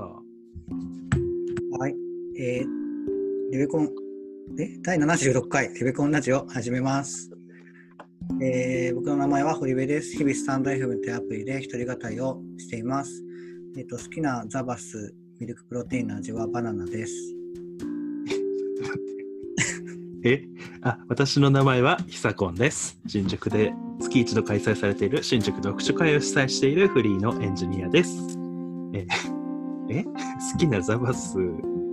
はい。えー、リベコン、え？第76回リベコンラジオ始めます。えー僕の名前は堀部です。日々スタンド FM というアプリで一人語りをしています。えっ、と、好きなザバスミルクプロテインの味はバナナです。え？あ、私の名前はひさこんです。新宿で月一度開催されている新宿読書会を主催しているフリーのエンジニアです。え、え？好きなザバス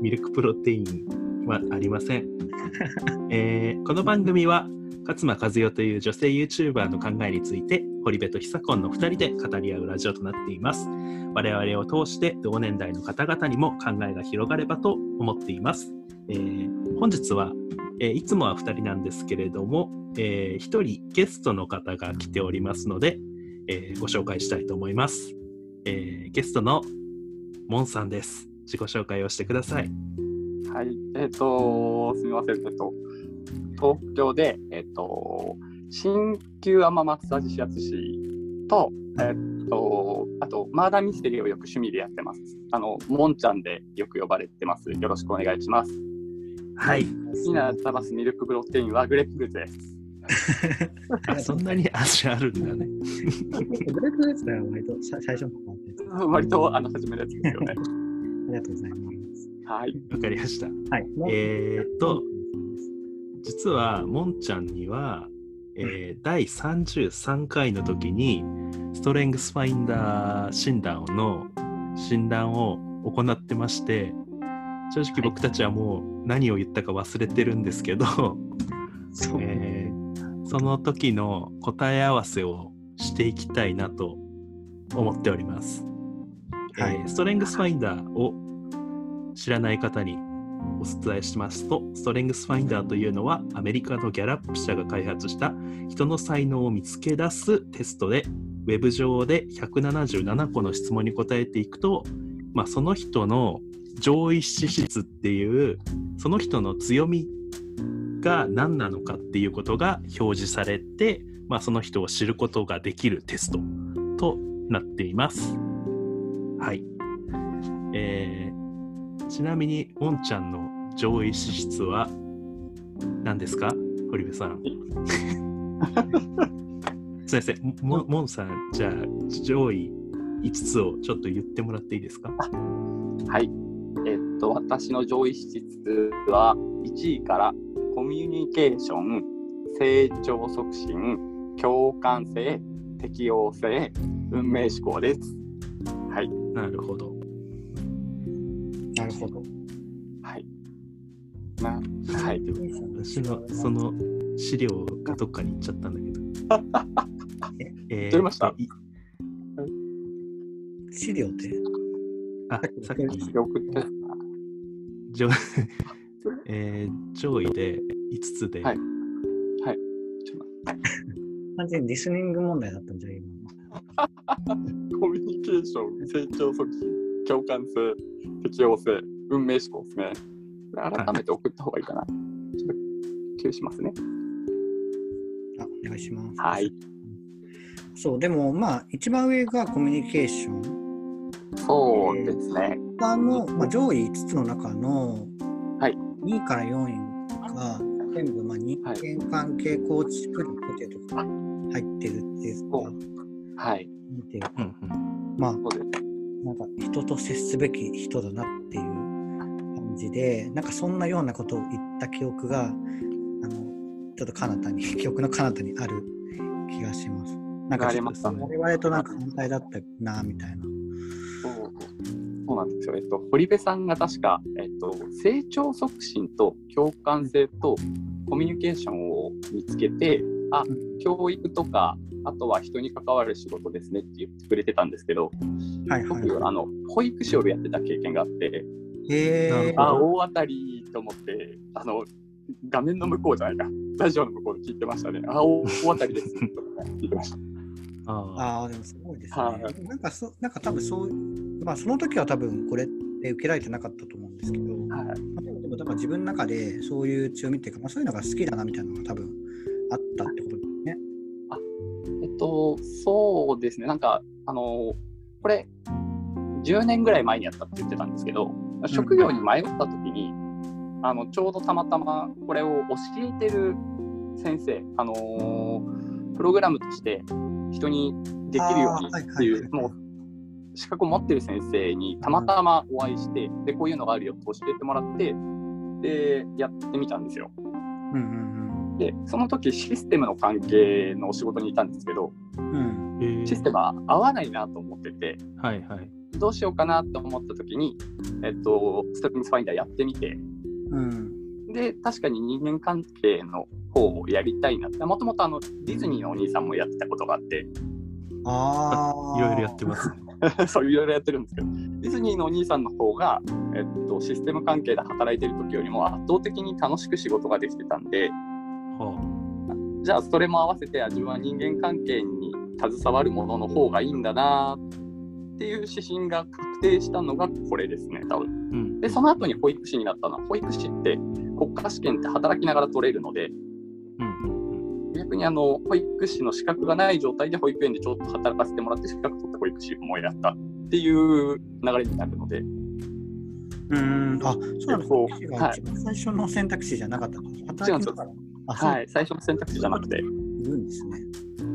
ミルクプロテインはありません。えーこの番組は勝間和代という女性 YouTuber の考えについて堀部とひさこんの2人で語り合うラジオとなっています。我々を通して同年代の方々にも考えが広がればと思っています。えー本日はえーいつもは2人なんですけれども、え1人ゲストの方が来ておりますので、えご紹介したいと思います。えゲストのモンさんです。自己紹介をしてください。はい、えっ、と、すみません、えっと、東京で、えっ、と、鍼灸アママッサージ指圧師と、えっ、と、あと、マーダーミステリーをよく趣味でやってます。あの、モンちゃんでよく呼ばれてます。よろしくお願いします。はい。好きなタバスミルクプロテインはグレープフルーツです。あ そんなに味あるんだね。グレープフルーツだよ、割とさ最初の方のやつあ割と、あの、初めのやつですよね。りがとうございます。はい。わかりました。はい。えーっと、実はモンちゃんには、えー第33回の時にストレングスファインダー診断の診断を行ってまして正直僕たちはもう何を言ったか忘れてるんですけど、そう。えーその時の答え合わせをしていきたいなと思っております。はいえーストレングスファインダーを知らない方にお伝えしますと、ストレングスファインダーというのはアメリカのギャラップ社が開発した人の才能を見つけ出すテストで、ウェブ上で177個の質問に答えていくと、まあ、その人の上位資質っていう、その人の強みが何なのかっていうことが表示されて、まあ、その人を知ることができるテストとなっています。はい。えーちなみに、モンちゃんの上位資質は何ですか？堀部さん。すいません、モモンさん、じゃあ、上位5つをちょっと言ってもらっていいですか？はい。えっと、私の上位資質は1位からコミュニケーション、成長促進、共感性、適応性、運命思考です。はい。なるほど。なるほど。はい。な、はい。私のその資料がどっかに行っちゃったんだけど。えー取れました？い資料って？あ、さっき送って、上,、えー上位で5つで、はいちょっと待って完全にリスニング問題だったんじゃ今 コミュニケーション、成長促進、共感性、適応性、運命思考ですね。これ改めて送った方がいいかな。ちょっと、共有しますね。あ、お願いします。はい。そう、でもまあ、一番上がコミュニケーション。そうですね。他の、まあ、上位5つの中のはい2位から4位が全部まあ人間関係構築力っていうとこ入ってるっていうか、はい。見てるうんうんまあ。なんか人と接すべき人だなっていう感じでなんかそんなようなことを言った記憶があのちょっと彼方に 記憶の彼方にある気がします。なんか我々となんか反対だったなみたいな。そうなんですよ。えっと、堀部さんが確か、えっと、成長促進と共感性とコミュニケーションを見つけて、あ、教育とか、あとは人に関わる仕事ですねって言ってくれてたんですけど、はいはい、僕、あの、保育士をやってた経験があって、へあ、大当たりと思って、あの、画面の向こうじゃないか、ラジオの向こうで聞いてましたね。あ、大大当たりです。とか聞いてました。ああでもすごいですね。はなんかそ、なんか多分そう、まあその時は多分これって受けられてなかったと思うんですけど、まはい。あ、でもでもだから自分の中でそういう強みっていうか、まあ、そういうのが好きだなみたいなのが多分あったってことですね。えっと、そうですね、なんか、あの、これ、10年ぐらい前にやったって言ってたんですけど、職業に迷った時に、あのちょうどたまたまこれを教えてる先生、あのープログラムとして人にできるようにっていう、はいはいはいもう資格を持ってる先生にたまたまお会いして、でこういうのがあるよって教えてもらって、でやってみたんですよ。うんうんで、その時システムの関係のお仕事にいたんですけど、うん。うん。えーシステムは合わないなと思ってて、はいはい。どうしようかなと思った時に、えっと、ストリングスファインダーやってみて、うん。で、確かに人間関係の方をやりたいなって、もともとあのディズニーのお兄さんもやってたことがあって、ああ。いろいろやってますね。そういろいろやってるんですけど、ディズニーのお兄さんの方が、えっと、システム関係で働いてる時よりも圧倒的に楽しく仕事ができてたんで、はじゃあそれも合わせて、あ自分は人間関係に携わるものの方がいいんだなっていう指針が確定したのがこれですね、多分。あ。うん。で、その後に保育士になったのは、保育士って国家試験って働きながら取れるので。逆にあの保育士の資格がない状態で保育園でちょっと働かせてもらって資格取って保育士もやったっていう流れになるので、うん。あ、そうなんですね。はい最初の選択肢じゃなかったの働きながはい、最初の選択肢じゃなくて、いるんですね。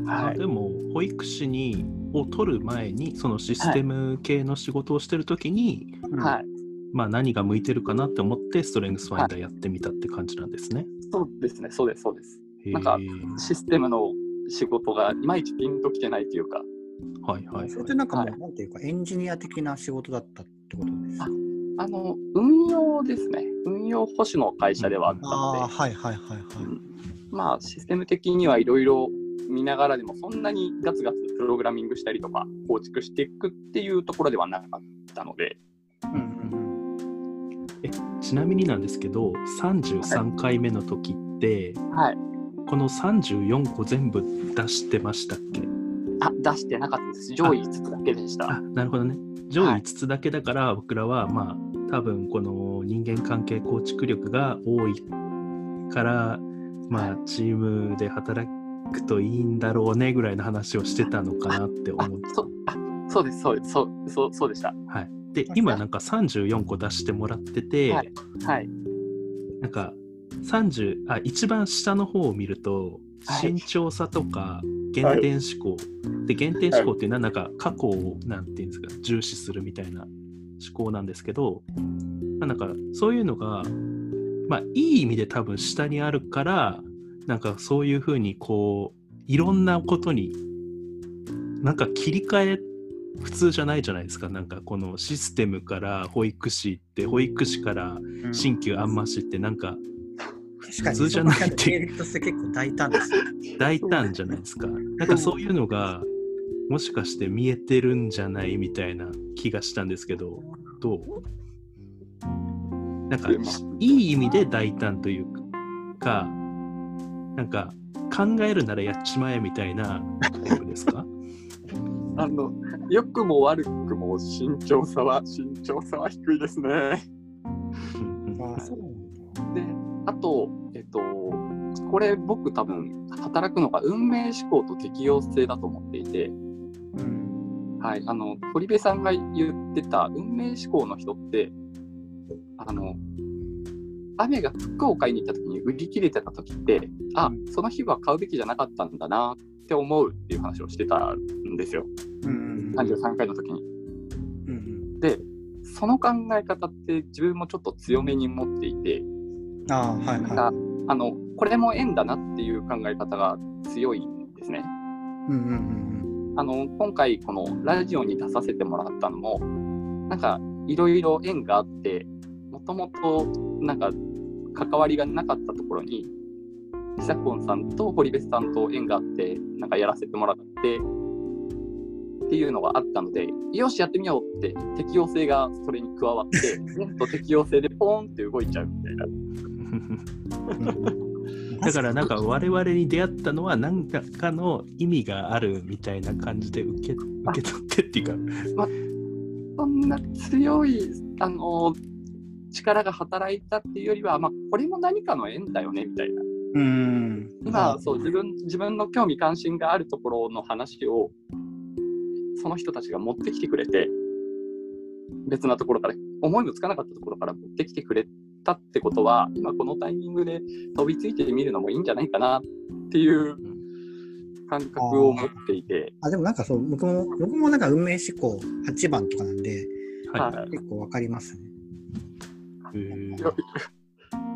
はい、でも保育士にを取る前にそのシステム系の仕事をしてる時に、うん。はい、まあ何が向いてるかなって思ってストレングスファインダーやってみたって感じなんですね。そうですね、そうです、そうです。なんかシステムの仕事がいまいちピンときてないというか、はいはいはい。それってなんかもう、はい。なんていうか、エンジニア的な仕事だったってことですか？あの運用ですね、運用保守の会社ではあったので、はいはいはいはい。うん。まあ、システム的にはいろいろ見ながらでも、そんなにガツガツプログラミングしたりとか、構築していくっていうところではなかったので、うんうんちなみになんですけど33回目の時って、はい、この34個全部出してましたっけ？あ出してなかったです。上位5つだけでした。あなるほどね上位はい5つだけだから、僕らはまあ多分この人間関係構築力が多いからまあチームで働くといいんだろうねぐらいの話をしてたのかなってあ思ってそうです、そうです、そうそうそうでした。はい、で今なんか34個出してもらってて、はいはい。なんか30あ一番下の方を見るとはい。慎重さとか原点思考、で原点思考っていうのはなんか過去をなんていうんですか重視するみたいな思考なんですけど、まあ、なんかそういうのがまあいい意味で多分下にあるからなんかそういうふうにこういろんなことになんか切り替え普通じゃないじゃないですか。なんかこのシステムから保育士って保育士からうん。新旧あんましってなんか確かに、普通じゃないっていう。経歴として結構大胆ですよ。大胆じゃないですか。なんかそういうのがもしかして見えてるんじゃないみたいな気がしたんですけど、どう？なんかいい意味で大胆というか、なんか考えるならやっちまえみたいなタイプですか？あの、良くも悪くも慎重さは、慎重さは低いですね。で、あと、えっと、これ僕多分働くのが運命思考と適応性だと思っていて、うん。はい、あの堀部さんが言ってた運命思考の人ってあの雨が服を買いに行った時に売り切れてた時ってあうんその日は買うべきじゃなかったんだなって思うっていう話をしてたんですようん。33回の時に。うん。でその考え方って自分もちょっと強めに持っていてああ、はいはあのこれも縁だなっていう考え方が強いんですね。い。うんうんあの今回このラジオに出させてもらったのもなんかいろいろ縁があってもともとなんか関わりがなかったところに久コンさんと堀部さんと縁があってなんかやらせてもらってっていうのがあったのでよしやってみようって適応性がそれに加わって 縁と適応性でポーンって動いちゃうみたいなうん。だからなんか我々に出会ったのは何かの意味があるみたいな感じで受け受け取ってっていうか、そんな強いあの力が働いたっていうよりは、まあ、これも何かの縁だよねみたいな。うん。今そう自分自分の興味関心があるところの話をその人たちが持ってきてくれて別なところから思いもつかなかったところから持ってきてくれたってことは今このタイミングで飛びついてみるのもいいんじゃないかなっていう感覚を持っていて。あでもなんかそう僕も僕もなんか運命思考8番とかなんではい。はい結構わかりますね。よ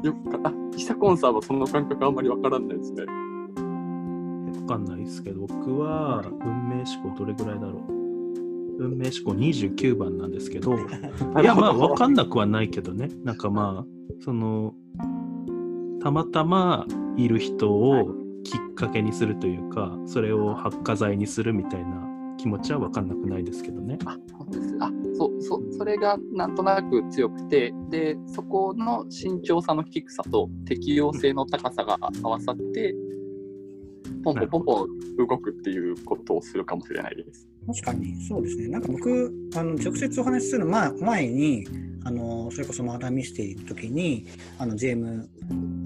よくかあヒサコンさんはその感覚あんまりわからないですね。わかんないですけど、僕は運命思考どれぐらいだろう。運命思考29番なんですけど、いや、まあ、わかんなくはないけどね。なんかまあ、その、たまたまいる人をきっかけにするというか、それを発火剤にするみたいな気持ちはわかんなくないですけどね。あそうそうそうそれがなんとなく強くてでそこの慎重さの低さと適応性の高さが合わさってポンポンポンポン動くっていうことをするかもしれないです。確かにそうですね。なんか僕、あの直接お話しするの前前に、あのそれこそマーダーミステリーの時に、あの JM、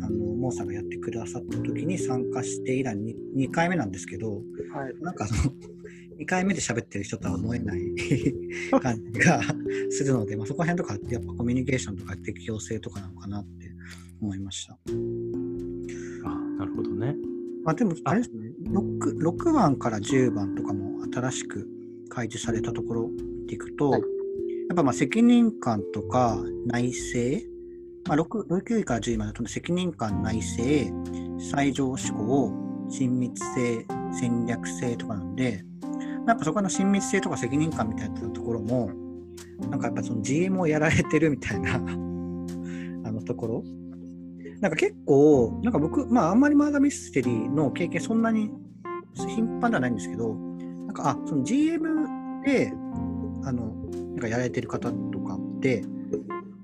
あのモーさんがやってくださった時に参加して以来に2回目なんですけど、はい、なんかあの 2回目で喋ってる人とは思えない 感じがするので、まあ、そこら辺とかやっぱコミュニケーションとか適応性とかなのかなって思いました。あなるほどね。まあ、でも、あれですね6、6番から10番とかも新しく開示されたところを見ていくと、はい。やっぱまあ責任感とか内政、まあ、6, 6位から10位までと責任感、内政、最上志向、親密性、戦略性とかなんで、やっぱそこの親密性とか責任感みたいなところも、なんかやっぱその GM をやられてるみたいな あのところなんか結構、なんか僕、まあ、あんまりマーダーミステリーの経験そんなに頻繁ではないんですけど、なんか、あ、その GM で、あの、なんかやられてる方とかって、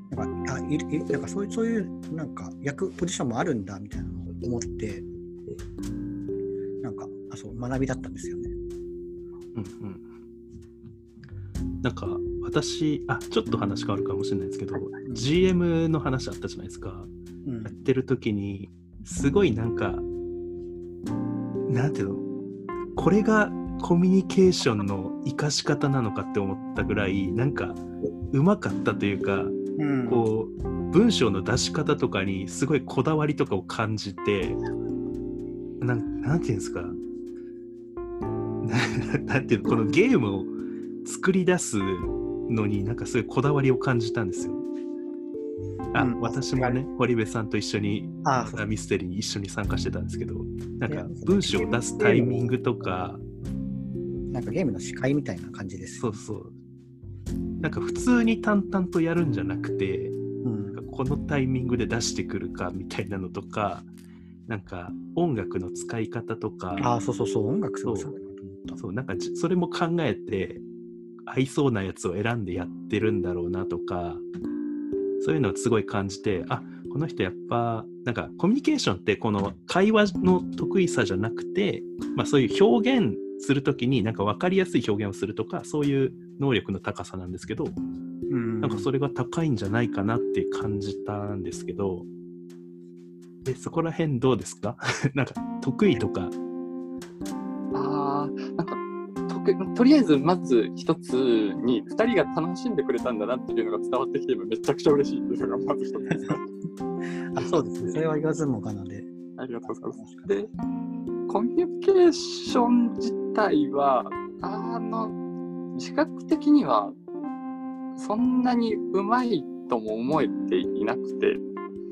なんか、あいなんかそういう、そういう、なんか、役、ポジションもあるんだ、みたいなのを思って、なんか、あ、そう、学びだったんですよね。うんうん。なんか、私、あ、ちょっと話変わるかもしれないですけど、GM の話あったじゃないですか。うんやっ。てる時にすごいなんかなんていうの？これがコミュニケーションの生かし方なのかって思ったぐらいなんかうまかったというかうん、こう文章の出し方とかにすごいこだわりとかを感じてなんなんていうんですか？な なんていうの？このゲームを作り出すのになんかそういうこだわりを感じたんですよ。あ、うん私もね、堀部さんと一緒にあミステリーに一緒に参加してたんですけど、なんか文章を出すタイミングとか、なんかゲームの司会みたいな感じです。そうそう。なんか普通に淡々とやるんじゃなくて、うん。なんかこのタイミングで出してくるかみたいなのとか、なんか音楽の使い方とか、あ、そうそうそう、音楽そうそうだなんかじそれも考えて合いそうなやつを選んでやってるんだろうなとかそういうのをすごい感じてあこの人やっぱなんかコミュニケーションってこの会話の得意さじゃなくて、まあ、そういう表現するときになんか分かりやすい表現をするとかそういう能力の高さなんですけどうん。なんかそれが高いんじゃないかなって感じたんですけどでそこら辺どうですか？なんか得意とかあーなんかとりあえずまず一つに2人が楽しんでくれたんだなっていうのが伝わってきてめちゃくちゃ嬉しいっていうのがまず一つです。あ、そうですね。それは言わずもがなで。ありがとうございます。で、コミュニケーション自体は、あの、自覚的にはそんなにうまいとも思えていなくて、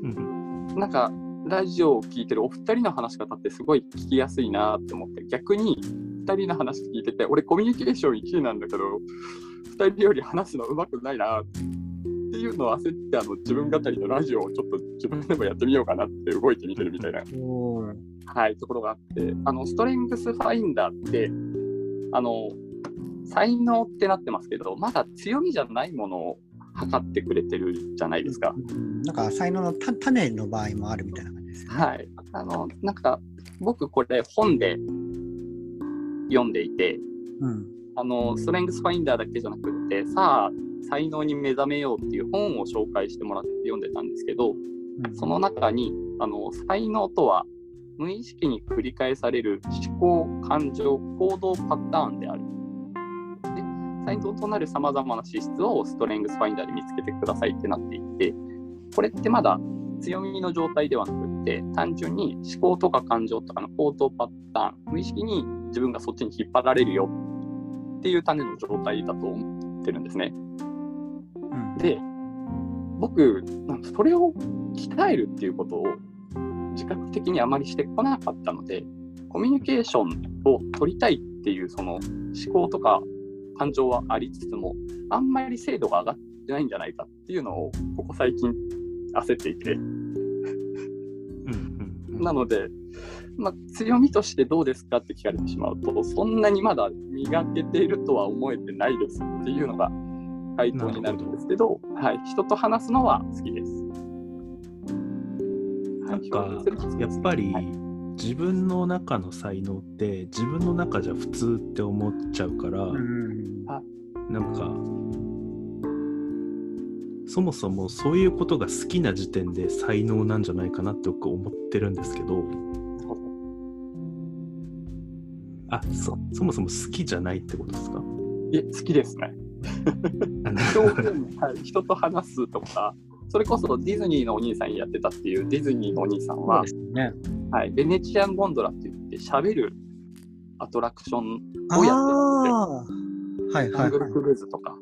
うんなんか、ラジオを聞いてるお二人の話し方ってすごい聞きやすいなって思って、逆に二人の話聞いてて、俺コミュニケーション1位なんだけど、二人より話すのうまくないなっていうのを焦って、あの自分語りのラジオをちょっと自分でもやってみようかなって動いてみてるみたいなはい、ところがあって、あの、ストレングスファインダーって、あの、才能ってなってますけど、まだ強みじゃないものを測ってくれてるじゃないですか。うんなんか才能のた種の場合もあるみたいな感じですよね。はい。あの、なんか、僕これ本で読んでいて、うん。あの、ストレングスファインダーだけじゃなくって、さあ、才能に目覚めようっていう本を紹介してもらって読んでたんですけど、うんその中にあの才能とは無意識に繰り返される思考、感情、行動パターンである。で才能となるさまざまな資質をストレングスファインダーで見つけてくださいってなっていて、これってまだ強みの状態ではなくて、単純に思考とか感情とかの行動パターン、無意識に自分がそっちに引っ張られるよ。っていう種の状態だと思ってるんですね。うん。で、僕、それを鍛えるっていうことを自覚的にあまりしてこなかったので、コミュニケーションを取りたいっていうその思考とか感情はありつつも、あんまり精度が上がってないんじゃないかっていうのを、ここ最近焦っていて、なので、まあ、強みとしてどうですかって聞かれてしまうと、そんなにまだ磨けているとは思えてないですっていうのが回答になるんですけど、はい、人と話すのは好きです。なんかやっぱりはい。自分の中の才能って自分の中じゃ普通って思っちゃうから、うんなんかそもそもそういうことが好きな時点で才能なんじゃないかなって僕思ってるんですけど。あそそもそも好きじゃないってことですか？いえ、好きですね。人と話すとか、それこそディズニーのお兄さんやってたっていうディズニーのお兄さんはね。はい、ベネチアンゴンドラって言って喋るアトラクションあをやってあー。はいるはいはい。ングルクルーズとか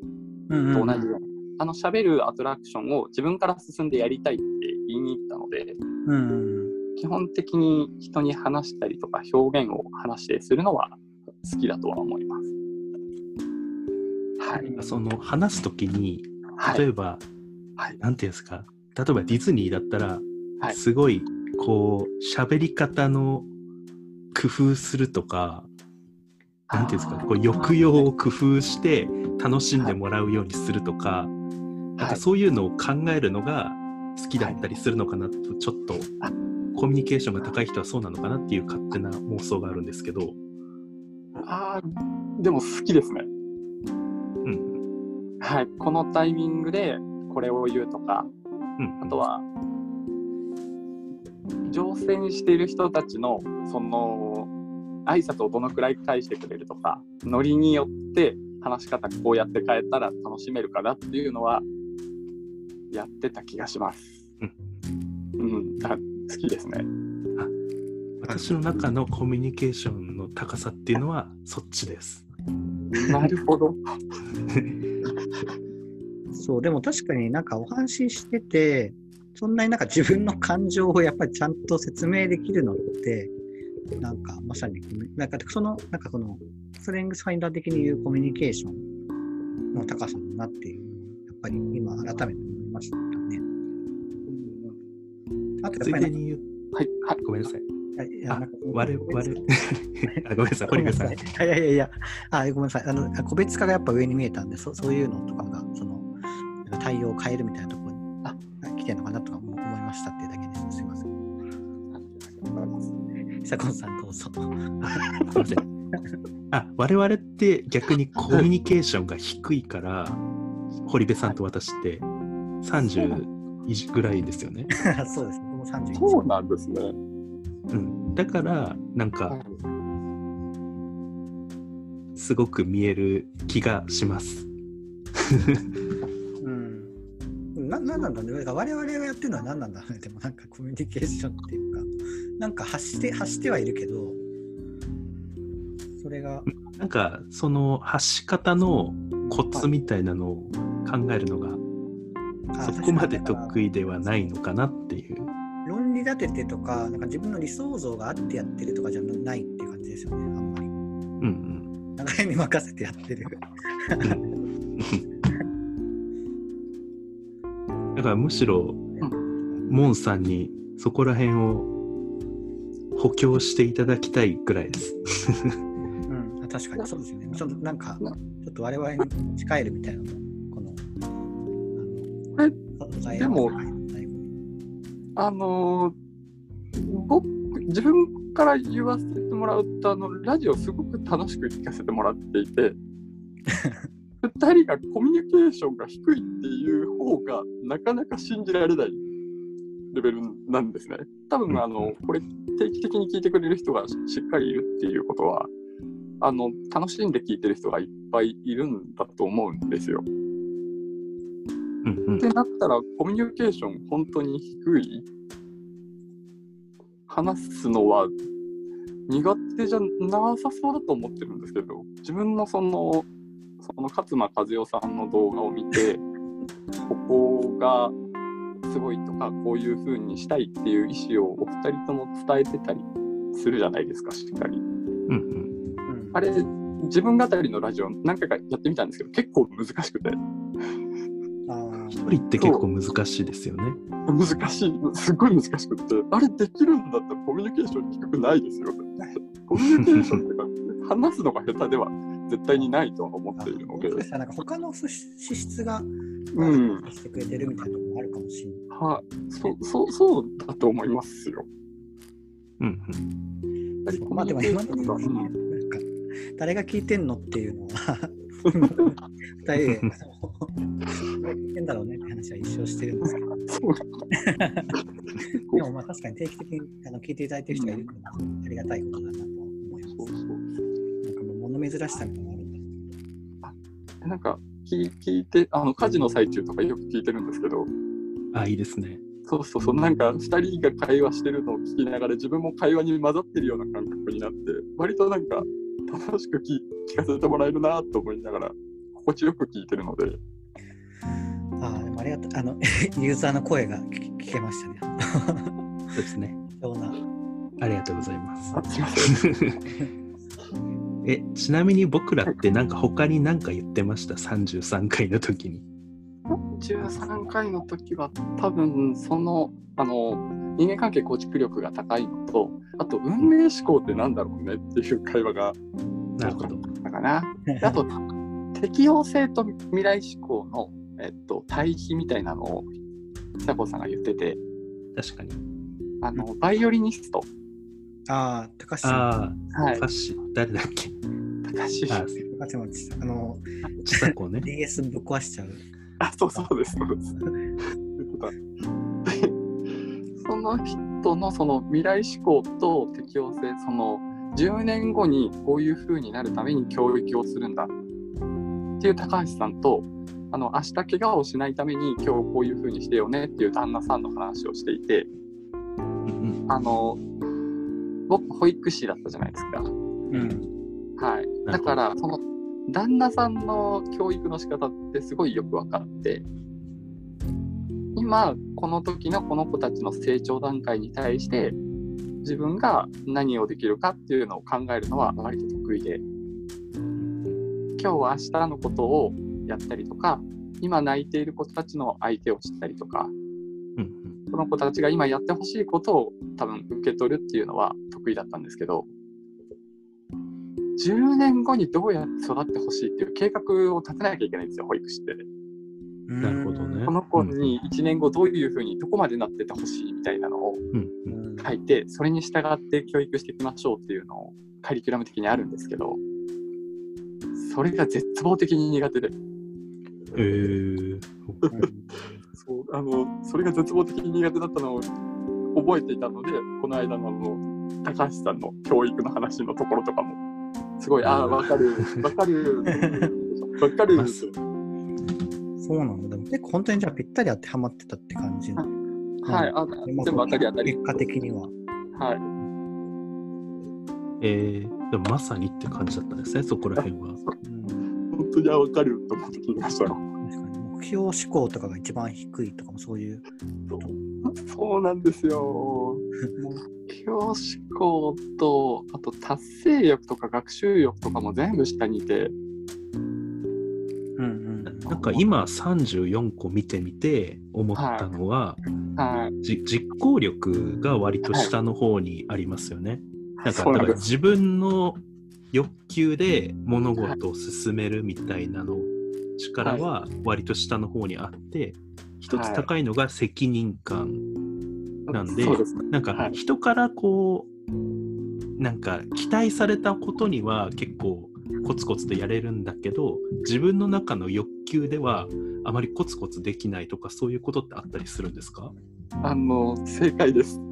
と同じように、あの喋るアトラクションを自分から進んでやりたいって言いに行ったので、うん基本的に人に話したりとか表現を話してするのは好きだとは思います。はい。その話す時にはい。例えば、はいなんていうんですか？例えばディズニーだったら、はいすごいこう喋り方の工夫するとかなんていうんですか？こう抑揚を工夫して楽しんでもらうようにするとか、なんかそういうのを考えるのが好きだったりするのかなとちょっとあ。コミュニケーションが高い人はそうなのかなっていう勝手な妄想があるんですけど、あーでも好きですね。うんはい。このタイミングでこれを言うとか、うん、あとは、乗船している人たちの、その、挨拶をどのくらい返してくれるとか、ノリによって話し方こうやって変えたら楽しめるかなっていうのは、やってた気がします。うん、あ好きですね。私の中のコミュニケーションの高さっていうのはそっちです。なるほど。そう、でも確かになんかお話ししてて、そんなになんか自分の感情をやっぱりちゃんと説明できるのって、なんかまさに、なんかその、なんかこの、ストレングスファインダー的に言うコミュニケーションの高さだなっていう、やっぱり今改めて思いましたね。あとついでに言う、はい、はい。ごめんなさい。あいやなんか、我々、あごめんなさい、堀部さん。いやいやいやあごめんなさいあの、個別化がやっぱ上に見えたんで、そそういうのとかが、その、対応を変えるみたいなところにあ来てるのかなとか思思いましたっていうだけです。すみません。久子さんどうぞ。すいません。あ、我々って逆にコミュニケーションが低いから、堀部さんと私って30ぐらいですよね。そうです。僕も31そうなんですね。うん。だから、なんか、すごく見える気がします。うん。な、なんなんだろうね。なんか我々がやってるのは何なんだろうね。でもなんかコミュニケーションっていうか、なんか発して、発してはいるけど、それが、なんか、その発し方のコツみたいなのを考えるのが、あそこまで得意ではないのかなっていう。論理立ててとか、なんか自分の理想像があってやってるとかじゃないっていう感じですよね、あんまり。うん流れに任せてやってる。うん。だからむしろ、モンさんにそこら辺を補強していただきたいぐらいです。うん、あ確かにそうですよね。ちょっとなんか、ちょっと我々に近えるみたいなあえでもあのー僕、自分から言わせてもらうと、あの、ラジオすごく楽しく聞かせてもらっていて、二人がコミュニケーションが低いっていう方がなかなか信じられないレベルなんですね。多分、あの、これ定期的に聞いてくれる人がしっかりいるっていうことは、あの楽しんで聞いてる人がいっぱいいるんだと思うんですよ。うんうん。ってなったらコミュニケーション本当に低い。話すのは苦手じゃなさそうだと思ってるんですけど自分のそのその勝間和代さんの動画を見てここがすごいとかこういう風にしたいっていう意思をお二人とも伝えてたりするじゃないですかしっかり。うんうん。うん。あれ自分語りのラジオ何回かやってみたんですけど結構難しくて一人って結構難しいですよね。難しい。すっごい難しくて。あれできるんだったらコミュニケーション低くないですよ。コミュニケーションってか話すのが下手では絶対にないとは思っているので。なんか他の資質がうん。してくれてるみたいなところもあるかもしれない。はい。そうそうそうだと思いますよ。うんうん。やっぱりまあでも今のうんなんか誰が聞いてんのっていうのは二人であの誰が聞いてんだろうねって話は一生してるんですけどでもまあ確かに定期的にあの聞いていただいてる人がいるのはありがたいことだなと思います。そうそうなんかもう物珍しさみたいなのがあるんだ。なんか聞聞いてあの家事の最中とかよく聞いてるんですけどあ、いいですね。そうそうそう、なんか2人が会話してるのを聞きながら、自分も会話に混ざってるような感覚になって、割となんか楽しく聞聞かせてもらえるなと思いながら、心地よく聞いてるので、りがとう。あの、ユーザーの声が聞聞けましたね。そうですね。貴重な。ありがとうございます。え、ちなみに僕らってなんか他に何か言ってました ?33 回の時に。13回の時は、多分その、あの、人間関係構築力が高いのと、あと、運命思考ってなんだろうねっていう会話がなるほど。だかな。であと、適応性と未来思考の、えっと、対比みたいなのを、久子さんが言ってて、確かに。あの、バイオリニスト、ああ、高橋さん。ああ、はい歌、詞、誰だっけ？高橋あ、高橋もちあの、ちさ子ね。DS ぶっ壊しちゃう。あ、そうそうです、そうです。その人のその未来思考と適応性、その10年後にこういう風になるために教育をするんだっていう高橋さんと、あの明日怪我をしないために今日こういう風にしてよねっていう旦那さんの話をしていて、うんあの僕、保育士だったじゃないですか。うん。はい、どだからその旦那さんの教育の仕方ってすごいよく分かって今この時のこの子たちの成長段階に対して自分が何をできるかっていうのを考えるのは割と得意で今日は明日のことをやったりとか今泣いている子たちの相手を知ったりとかうんうんその子たちが今やってほしいことを多分受け取るっていうのは得意だったんですけど10年後にどうやって育ってほしいっていう計画を立てなきゃいけないんですよ保育士って。なるほどねこの子に1年後どういうふうにどこまでなっててほしいみたいなのを。書いてそれに従って教育していきましょうっていうのをカリキュラム的にあるんですけどそれが絶望的に苦手でえー、そうあのそれが絶望的に苦手だったのを覚えていたのでこの間のあの高橋さんの教育の話のところとかもすごいああ分かる分かる。分 かる。まあそう。なんだ。でも結構本当にじゃあぴったり当てはまってたって感じ。はいあ全部当たり当たり。結果的には。はい。えー、でもまさにって感じだったんですね、そこら辺は。うん本当にあ分かると思って聞きましたよ確かに目標思考とかが一番低いとかもそういう。そうなんですよ。目標思考と、あと達成欲とか学習欲とかも全部下にいて、うんうん。なんか今34個見てみて思ったのは、はい。じ実行力が割と下の方にありますよね。なんかそうなんです。だから自分の欲求で物事を進めるみたいなの力は割と下の方にあって、一つ高いのが責任感。なんで。なんかはい人からこう、なんか期待されたことには結構コツコツとやれるんだけど自分の中の欲求ではあまりコツコツできないとかそういうことってあったりするんですか？あの、正解です。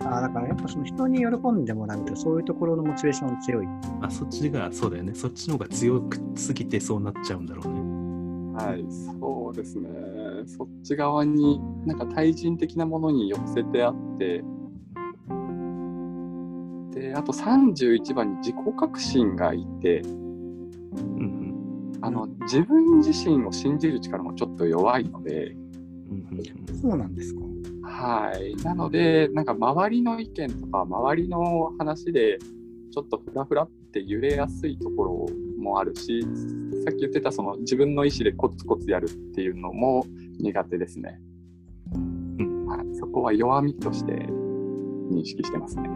あだからやっぱその人に喜んでもらうとそういうところのモチベーション強い。あそっちがそうだよねそっちの方が強くすぎてそうなっちゃうんだろうねはい、そうですね。そっち側に、なんか対人的なものに寄せてあって、で、あと31番に自己革新がいて、うんあの、自分自身を信じる力もちょっと弱いので、うんうんうんそうなんですか？はい。なので、なんか周りの意見とか、周りの話で、ちょっとフラフラって揺れやすいところもあるし、さっき言ってたその自分の意思でコツコツやるっていうのも苦手ですね。うんはい、そこは弱みとして認識してますね。あー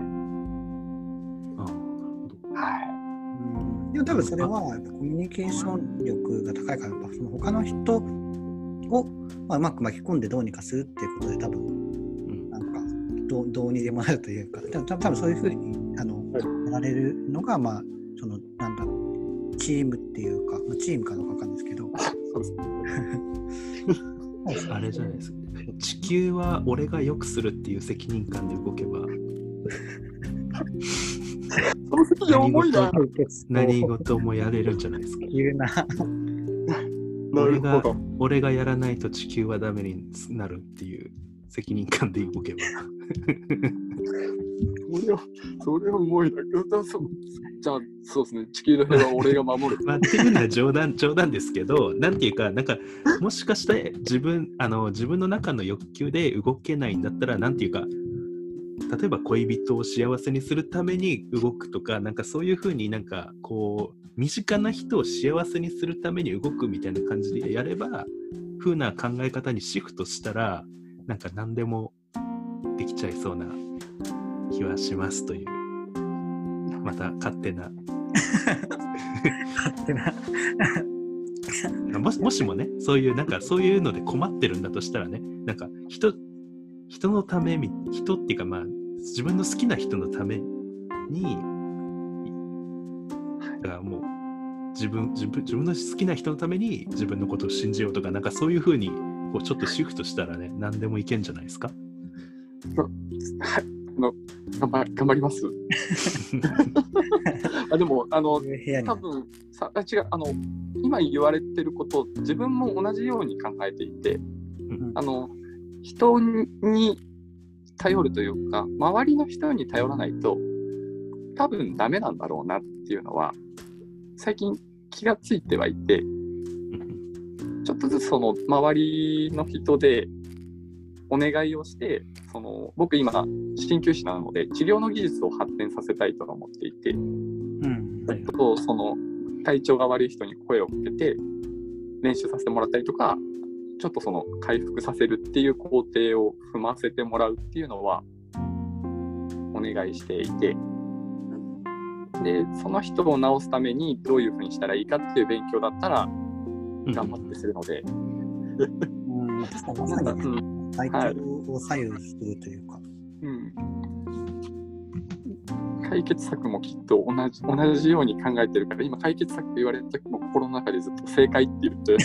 なるほどはい。うんでも多分それはやっぱコミュニケーション力が高いからやっぱその他の人を、まあ、うまく巻き込んでどうにかするっていうことで多分うん。なんかどうどうにでもなるというか多分多分そういうふうにあのはい。やられるのがまあそのなんだろうチームっていうか、まあ、チームかどうかわかんないですけど。あれじゃないですか。地球は俺が良くするっていう責任感で動けば。その責任重いな。何事もやれるんじゃないですか。急ななるほど。俺がやらないと地球はダメになるっていう責任感で動けばそれは、それは重いな。だそじゃあ、そうですね。地球の平和を俺が守る。まあ、っていうのは冗談冗談ですけどなんていうかなんかもしかして自分あの自分の中の欲求で動けないんだったらなんていうか例えば恋人を幸せにするために動くとかなんかそういうふうになんかこう身近な人を幸せにするために動くみたいな感じでやれば風な考え方にシフトしたらなんか何でもできちゃいそうな気はしますというまた勝手な。勝手な。もしもしもね、そういう、なんかそういうので困ってるんだとしたらね、なんか人、人のためみ、人っていうかまあ、自分の好きな人のために、だからもう、自分、自分、自分の好きな人のために自分のことを信じようとか、なんかそういうふうに、こうちょっとシフトしたらね、何でもいけんじゃないですか？はい。あの、頑張頑張ります？あでも、あの、部屋に多分さあ違うあの今言われてること自分も同じように考えていてうんあの人に頼るというか周りの人に頼らないと多分ダメなんだろうなっていうのは最近気がついてはいてちょっとずつその周りの人でお願いをしてその僕今鍼灸師なので治療の技術を発展させたいとは思っていてうん。はいちょっとその体調が悪い人に声をかけて練習させてもらったりとかちょっとその回復させるっていう工程を踏ませてもらうっていうのはお願いしていて。でその人を治すためにどういうふうにしたらいいかっていう勉強だったら頑張ってするので、うん確かに。まさにを左右するというか、うん。解決策もきっと同じ同じように考えてるから今解決策言われた時も心の中でずっと正解って言って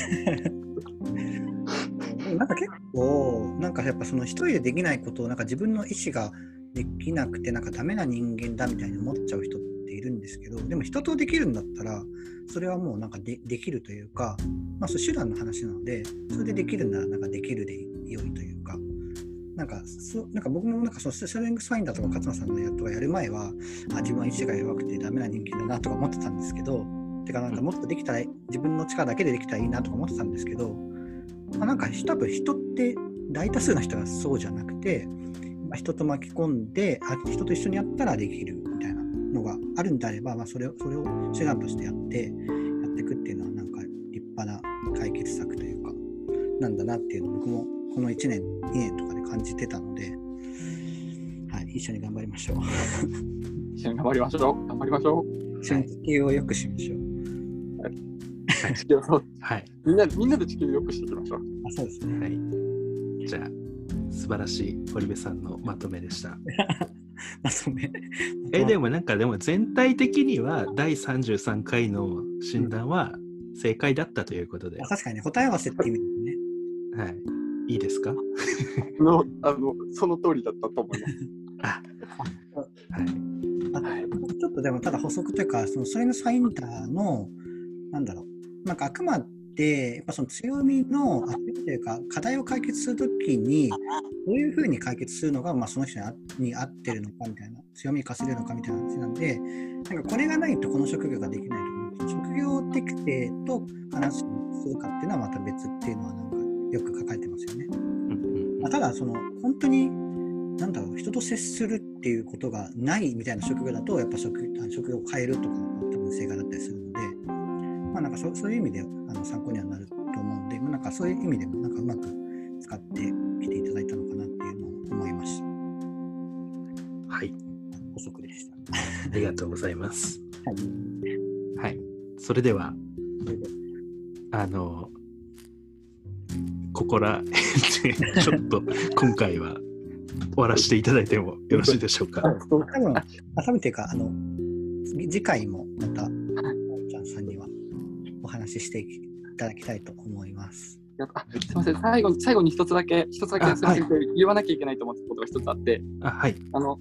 なんか結構、なんかやっぱその一人でできないことを、なんか自分の意思ができなくて、なんかダメな人間だみたいに思っちゃう人っているんですけど、でも人とできるんだったら、それはもうなんかできるというか、まあ、そう手段の話なので、それでできるならなんかできるで良いというか、なんかそなんか僕もなんかそのストレングスファインダーとか勝間さんのやとかやる前は、あ自分は意志が弱くてダメな人間だなとか思ってたんですけど、てかなんかもっとできたら、自分の力だけでできたらいいなとか思ってたんですけど、まあ、なんか多分人って大多数の人がそうじゃなくて、まあ、人と巻き込んであ人と一緒にやったらできるみたいなのがあるんであれば、まあ、それをそれを手段としてやってやっていくっていうのはなんか立派な解決策というかなんだなっていうのを僕もこの1年2年とかで感じてたので、はい、一緒に頑張りましょう。一緒に頑張りましょう頑張りましょう一緒に地球を良くしましょう。地球そうはい。みんなみんなで地球を良くしていきましょうあそうですね。はい。じゃあ、素晴らしい堀部さんのまとめでした。まとめ。え、でもなんかでも全体的には第33回の診断は正解だったということで、あ確かにね、答え合わせって意味でね。はい。いいですか？のあの その通りだったと思いますあ、はい。あはいちょっとでもただ補足というか、そのストレングスファインダーの、なんだろう、なんかあくまで、やっぱその強みの、あ強みというか、課題を解決するときに、どういうふうに解決するのが、まあ、その人に合ってるのかみたいな、強み活かせるのかみたいな話なんで、なんかこれがないとこの職業ができないと思う職業適性と話をするかっていうのはまた別っていうのは、なんかよく書かれてますよね。まあ、ただその本当になんだろう人と接するっていうことがないみたいな職業だとやっぱ職職業を変えるとかが多分正解だったりするので、まあ、なんかそそういう意味であの参考にはなると思うんで、まあ、なんかそういう意味でもなんかうまく使ってきていただいたのかなっていうのを思いました。はい。補足でした。ありがとうございます。はい。はい。それでは、あの、ここら辺でちょっと今回は終わらせていただいてもよろしいでしょうか？多分改めてかあの次次回もまた話ししていただきたいと思います。あすみません、最後に最後に一つだけ、一つだけあすみません、言わなきゃいけないと思ったことが一つあって、あはい。あの、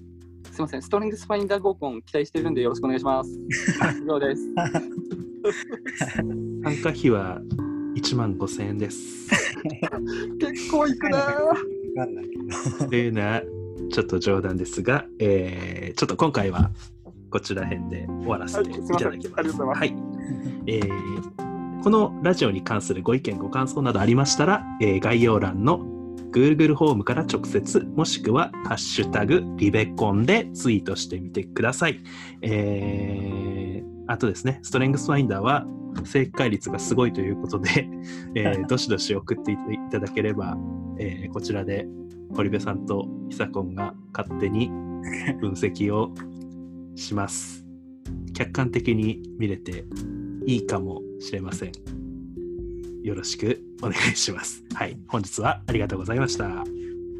すみません、ストリングスファインダー合コン期待してるんでよろしくお願いします。以上です。参加費は1万5000円です。結構いくなー。わかんないけど。というのはちょっと冗談ですが、えーちょっと今回はこちら辺で終わらせていただきます。はいありがとうございますはいえーこのラジオに関するご意見、ご感想などありましたら、えー概要欄の Google ホームから直接、もしくはハッシュタグリベコンでツイートしてみてください。えーあとですね、ストレングスファインダーは正解率がすごいということで、えー どしどし送っていただければ、えーこちらで堀部さんと久コンが勝手に分析をします。客観的に見れていいかもしれません。よろしくお願いします。はい、本日はありがとうございました。はい、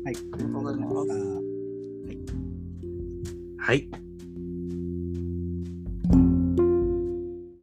ありがとうございます。はい、